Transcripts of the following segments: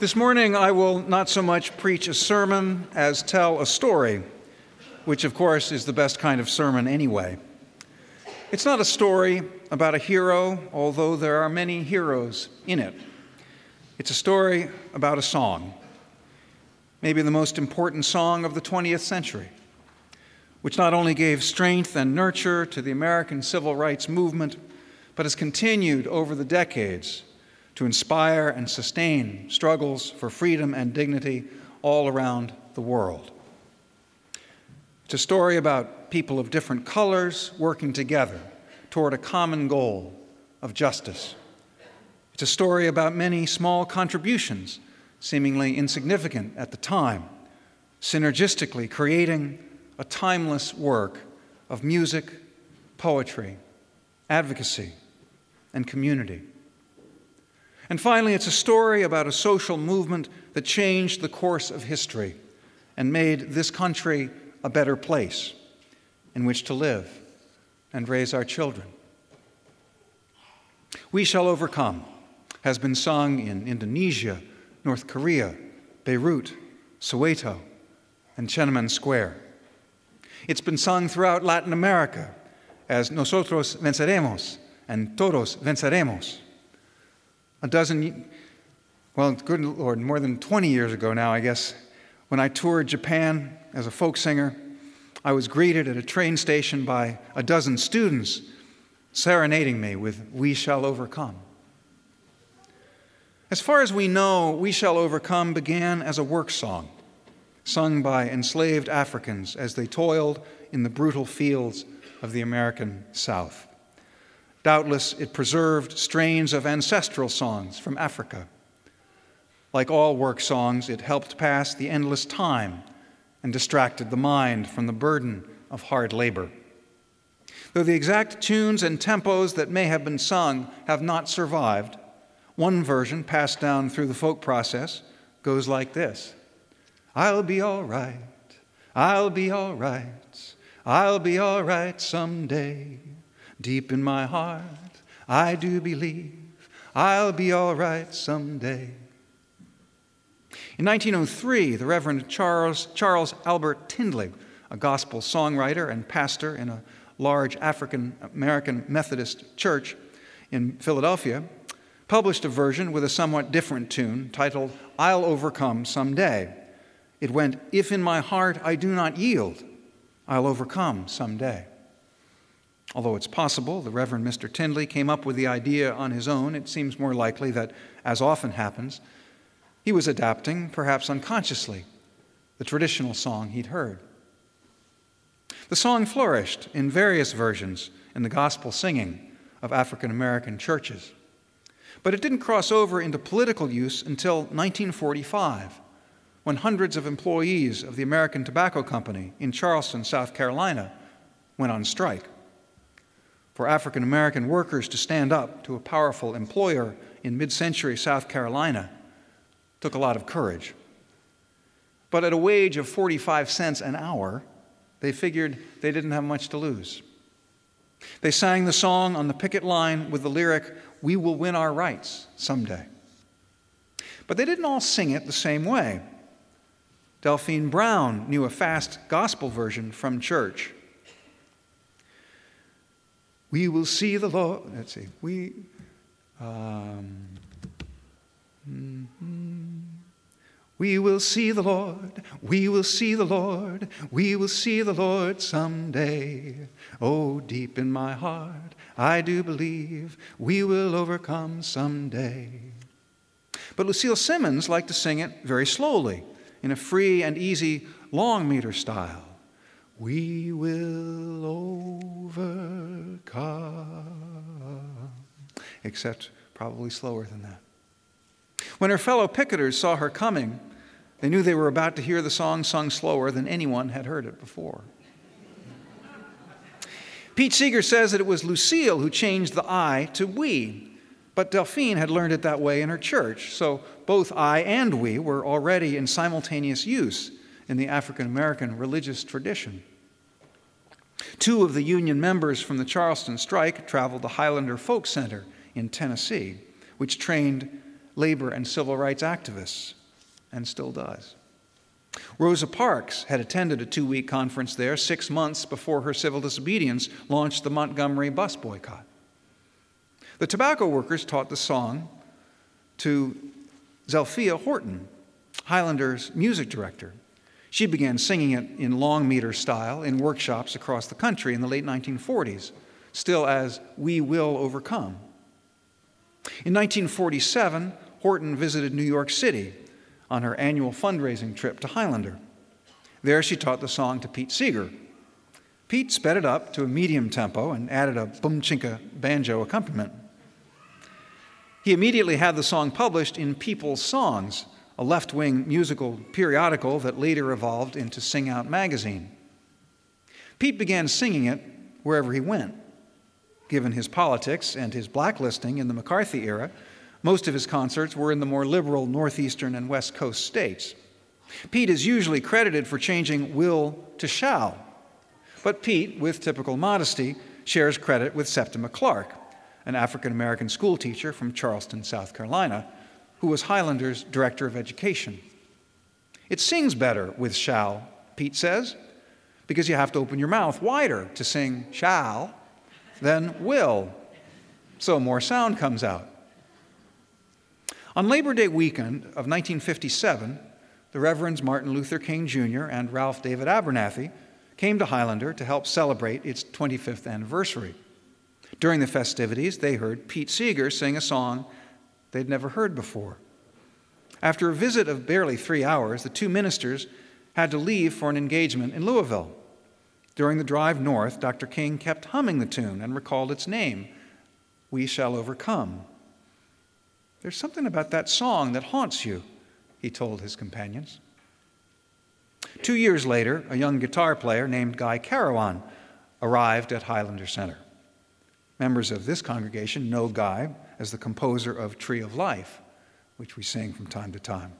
This morning, I will not so much preach a sermon as tell a story, which, of course, is the best kind of sermon anyway. It's not a story about a hero, although there are many heroes in it. It's a story about a song, maybe the most important song of the 20th century, which not only gave strength and nurture to the American civil rights movement, but has continued over the decades to inspire and sustain struggles for freedom and dignity all around the world. It's a story about people of different colors working together toward a common goal of justice. It's a story about many small contributions, seemingly insignificant at the time, synergistically creating a timeless work of music, poetry, advocacy, and community. And finally, it's a story about a social movement that changed the course of history and made this country a better place in which to live and raise our children. We Shall Overcome has been sung in Indonesia, North Korea, Beirut, Soweto, and Tiananmen Square. It's been sung throughout Latin America as Nosotros Venceremos and Todos Venceremos a dozen, well, good Lord, more than 20 years ago now, I guess, when I toured Japan as a folk singer, I was greeted at a train station by a dozen students serenading me with We Shall Overcome. As far as we know, We Shall Overcome began as a work song, sung by enslaved Africans as they toiled in the brutal fields of the American South. Doubtless, it preserved strains of ancestral songs from Africa. Like all work songs, it helped pass the endless time and distracted the mind from the burden of hard labor. Though the exact tunes and tempos that may have been sung have not survived, one version passed down through the folk process goes like this I'll be all right, I'll be all right, I'll be all right someday. Deep in my heart, I do believe I'll be all right someday. In 1903, the Reverend Charles, Charles Albert Tindley, a gospel songwriter and pastor in a large African American Methodist church in Philadelphia, published a version with a somewhat different tune titled I'll Overcome Someday. It went, If in my heart I do not yield, I'll overcome someday. Although it's possible the Reverend Mr. Tindley came up with the idea on his own, it seems more likely that, as often happens, he was adapting, perhaps unconsciously, the traditional song he'd heard. The song flourished in various versions in the gospel singing of African American churches. But it didn't cross over into political use until 1945, when hundreds of employees of the American Tobacco Company in Charleston, South Carolina, went on strike for African American workers to stand up to a powerful employer in mid century South Carolina took a lot of courage. But at a wage of 45 cents an hour, they figured they didn't have much to lose. They sang the song on the picket line with the lyric, We will win our rights someday. But they didn't all sing it the same way. Delphine Brown knew a fast gospel version from church. We will see the Lord. Let's see. We. Um, mm-hmm. We will see the Lord. We will see the Lord. We will see the Lord someday. Oh, deep in my heart, I do believe we will overcome someday. But Lucille Simmons liked to sing it very slowly, in a free and easy long meter style. We will overcome. Except probably slower than that. When her fellow picketers saw her coming, they knew they were about to hear the song sung slower than anyone had heard it before. Pete Seeger says that it was Lucille who changed the I to we, but Delphine had learned it that way in her church, so both I and we were already in simultaneous use in the African American religious tradition. Two of the union members from the Charleston strike traveled to Highlander Folk Center in Tennessee, which trained labor and civil rights activists, and still does. Rosa Parks had attended a two week conference there six months before her civil disobedience launched the Montgomery bus boycott. The tobacco workers taught the song to Zilphia Horton, Highlander's music director. She began singing it in long meter style in workshops across the country in the late 1940s, still as We Will Overcome. In 1947, Horton visited New York City on her annual fundraising trip to Highlander. There, she taught the song to Pete Seeger. Pete sped it up to a medium tempo and added a boom chinka banjo accompaniment. He immediately had the song published in People's Songs, a left wing musical periodical that later evolved into Sing Out magazine. Pete began singing it wherever he went. Given his politics and his blacklisting in the McCarthy era, most of his concerts were in the more liberal northeastern and west coast states. Pete is usually credited for changing will to shall. But Pete, with typical modesty, shares credit with Septima Clark, an African American schoolteacher from Charleston, South Carolina, who was Highlander's director of education. It sings better with shall, Pete says, because you have to open your mouth wider to sing shall than will, so more sound comes out. On Labor Day weekend of 1957, the Reverends Martin Luther King Jr. and Ralph David Abernathy came to Highlander to help celebrate its 25th anniversary. During the festivities, they heard Pete Seeger sing a song they'd never heard before. After a visit of barely three hours, the two ministers had to leave for an engagement in Louisville. During the drive north, Dr. King kept humming the tune and recalled its name We Shall Overcome. There's something about that song that haunts you, he told his companions. Two years later, a young guitar player named Guy Carawan arrived at Highlander Center. Members of this congregation know Guy as the composer of Tree of Life, which we sing from time to time.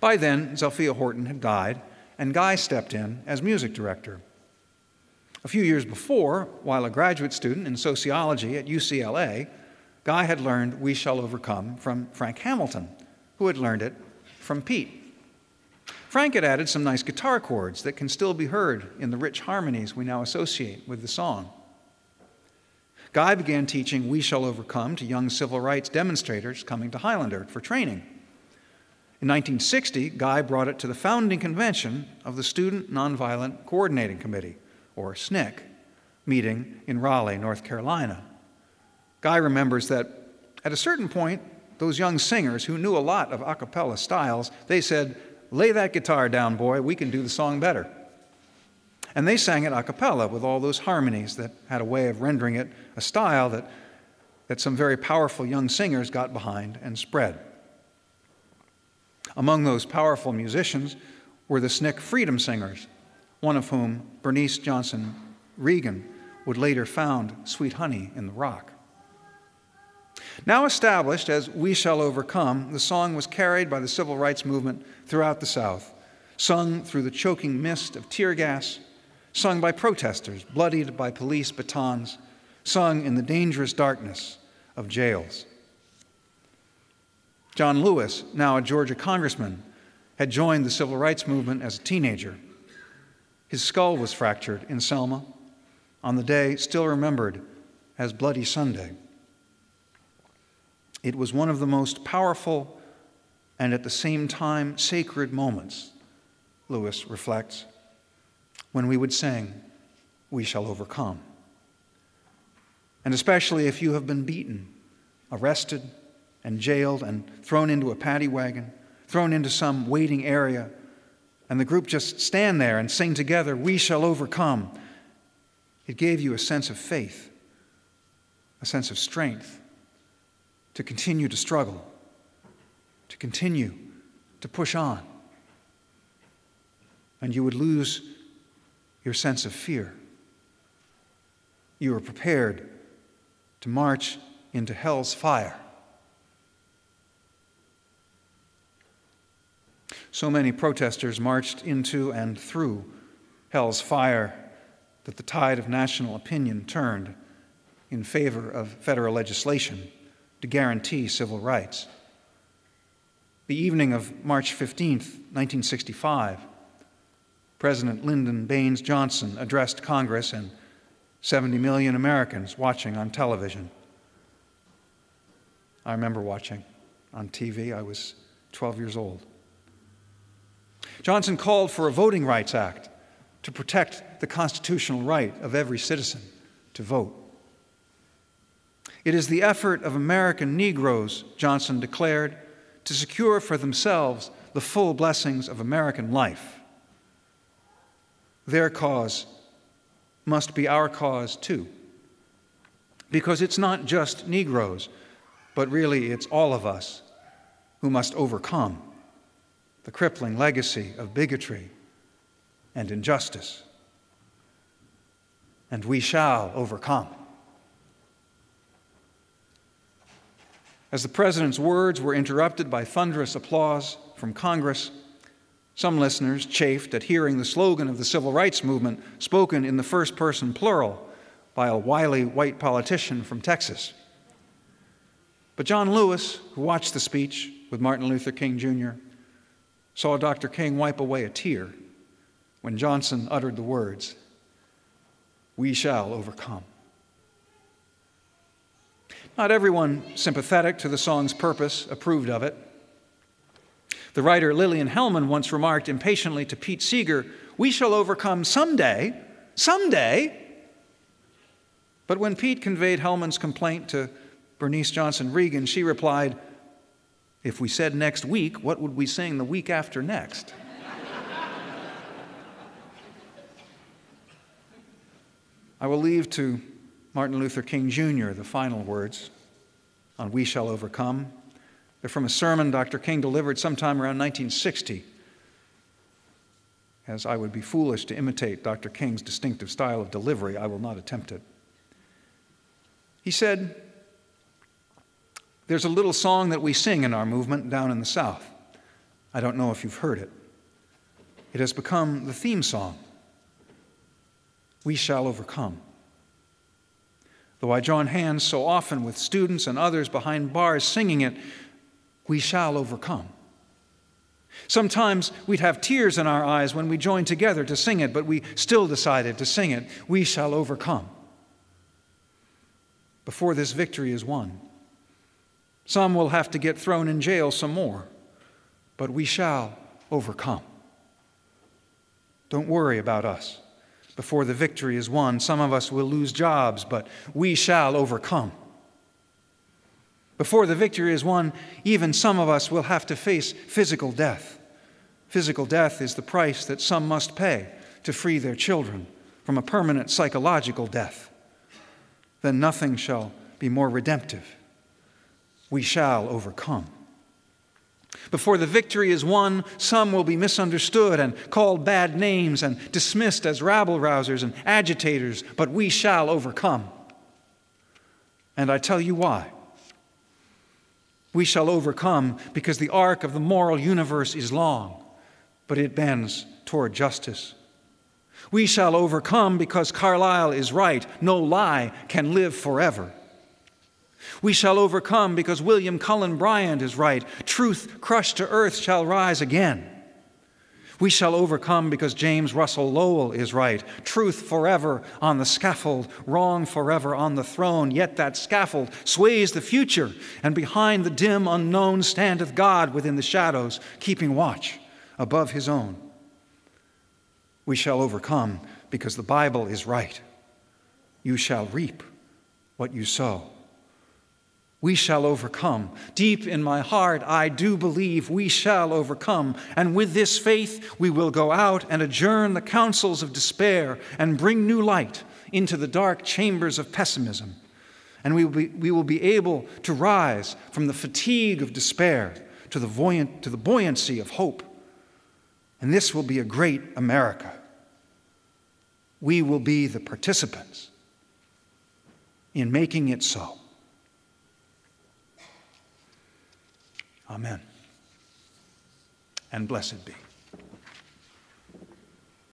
By then, Zilphia Horton had died, and Guy stepped in as music director. A few years before, while a graduate student in sociology at UCLA, Guy had learned We Shall Overcome from Frank Hamilton, who had learned it from Pete. Frank had added some nice guitar chords that can still be heard in the rich harmonies we now associate with the song. Guy began teaching We Shall Overcome to young civil rights demonstrators coming to Highlander for training. In 1960, Guy brought it to the founding convention of the Student Nonviolent Coordinating Committee, or SNCC, meeting in Raleigh, North Carolina. Guy remembers that at a certain point, those young singers who knew a lot of a cappella styles, they said, Lay that guitar down, boy, we can do the song better. And they sang it a cappella with all those harmonies that had a way of rendering it a style that, that some very powerful young singers got behind and spread. Among those powerful musicians were the SNCC Freedom Singers, one of whom, Bernice Johnson Reagon, would later found Sweet Honey in the Rock. Now established as We Shall Overcome, the song was carried by the civil rights movement throughout the South, sung through the choking mist of tear gas, sung by protesters, bloodied by police batons, sung in the dangerous darkness of jails. John Lewis, now a Georgia congressman, had joined the civil rights movement as a teenager. His skull was fractured in Selma on the day still remembered as Bloody Sunday. It was one of the most powerful and at the same time sacred moments, Lewis reflects, when we would sing, We shall overcome. And especially if you have been beaten, arrested, and jailed, and thrown into a paddy wagon, thrown into some waiting area, and the group just stand there and sing together, We shall overcome. It gave you a sense of faith, a sense of strength to continue to struggle, to continue to push on. And you would lose your sense of fear. You were prepared to march into hell's fire. So many protesters marched into and through hell's fire that the tide of national opinion turned in favor of federal legislation to guarantee civil rights. the evening of March 15, 1965, President Lyndon Baines Johnson addressed Congress and 70 million Americans watching on television. I remember watching on TV. I was 12 years old. Johnson called for a Voting Rights Act to protect the constitutional right of every citizen to vote. It is the effort of American Negroes, Johnson declared, to secure for themselves the full blessings of American life. Their cause must be our cause too. Because it's not just Negroes, but really it's all of us who must overcome the crippling legacy of bigotry and injustice. And we shall overcome. As the president's words were interrupted by thunderous applause from Congress, some listeners chafed at hearing the slogan of the civil rights movement spoken in the first person plural by a wily white politician from Texas. But John Lewis, who watched the speech with Martin Luther King Jr., saw Dr. King wipe away a tear when Johnson uttered the words, We shall overcome. Not everyone sympathetic to the song's purpose approved of it. The writer Lillian Hellman once remarked impatiently to Pete Seeger, We shall overcome someday, someday. But when Pete conveyed Hellman's complaint to Bernice Johnson Reagon, she replied, If we said next week, what would we sing the week after next? I will leave to Martin Luther King Jr. the final words on We Shall Overcome. They're from a sermon Dr. King delivered sometime around 1960. As I would be foolish to imitate Dr. King's distinctive style of delivery, I will not attempt it. He said, There's a little song that we sing in our movement down in the South. I don't know if you've heard it. It has become the theme song. We shall overcome. Though I join hands so often with students and others behind bars singing it, we shall overcome. Sometimes we'd have tears in our eyes when we joined together to sing it, but we still decided to sing it. We shall overcome. Before this victory is won, some will have to get thrown in jail some more, but we shall overcome. Don't worry about us. Before the victory is won, some of us will lose jobs, but we shall overcome. Before the victory is won, even some of us will have to face physical death. Physical death is the price that some must pay to free their children from a permanent psychological death. Then nothing shall be more redemptive. We shall overcome. Before the victory is won, some will be misunderstood and called bad names and dismissed as rabble rousers and agitators, but we shall overcome. And I tell you why. We shall overcome because the arc of the moral universe is long, but it bends toward justice. We shall overcome because Carlyle is right. No lie can live forever. We shall overcome because William Cullen Bryant is right. Truth crushed to earth shall rise again. We shall overcome because James Russell Lowell is right. Truth forever on the scaffold, wrong forever on the throne. Yet that scaffold sways the future, and behind the dim unknown standeth God within the shadows, keeping watch above his own. We shall overcome because the Bible is right. You shall reap what you sow we shall overcome. Deep in my heart, I do believe we shall overcome. And with this faith, we will go out and adjourn the councils of despair and bring new light into the dark chambers of pessimism. And we will be, we will be able to rise from the fatigue of despair to the, buoyant, to the buoyancy of hope. And this will be a great America. We will be the participants in making it so. Amen. And blessed be.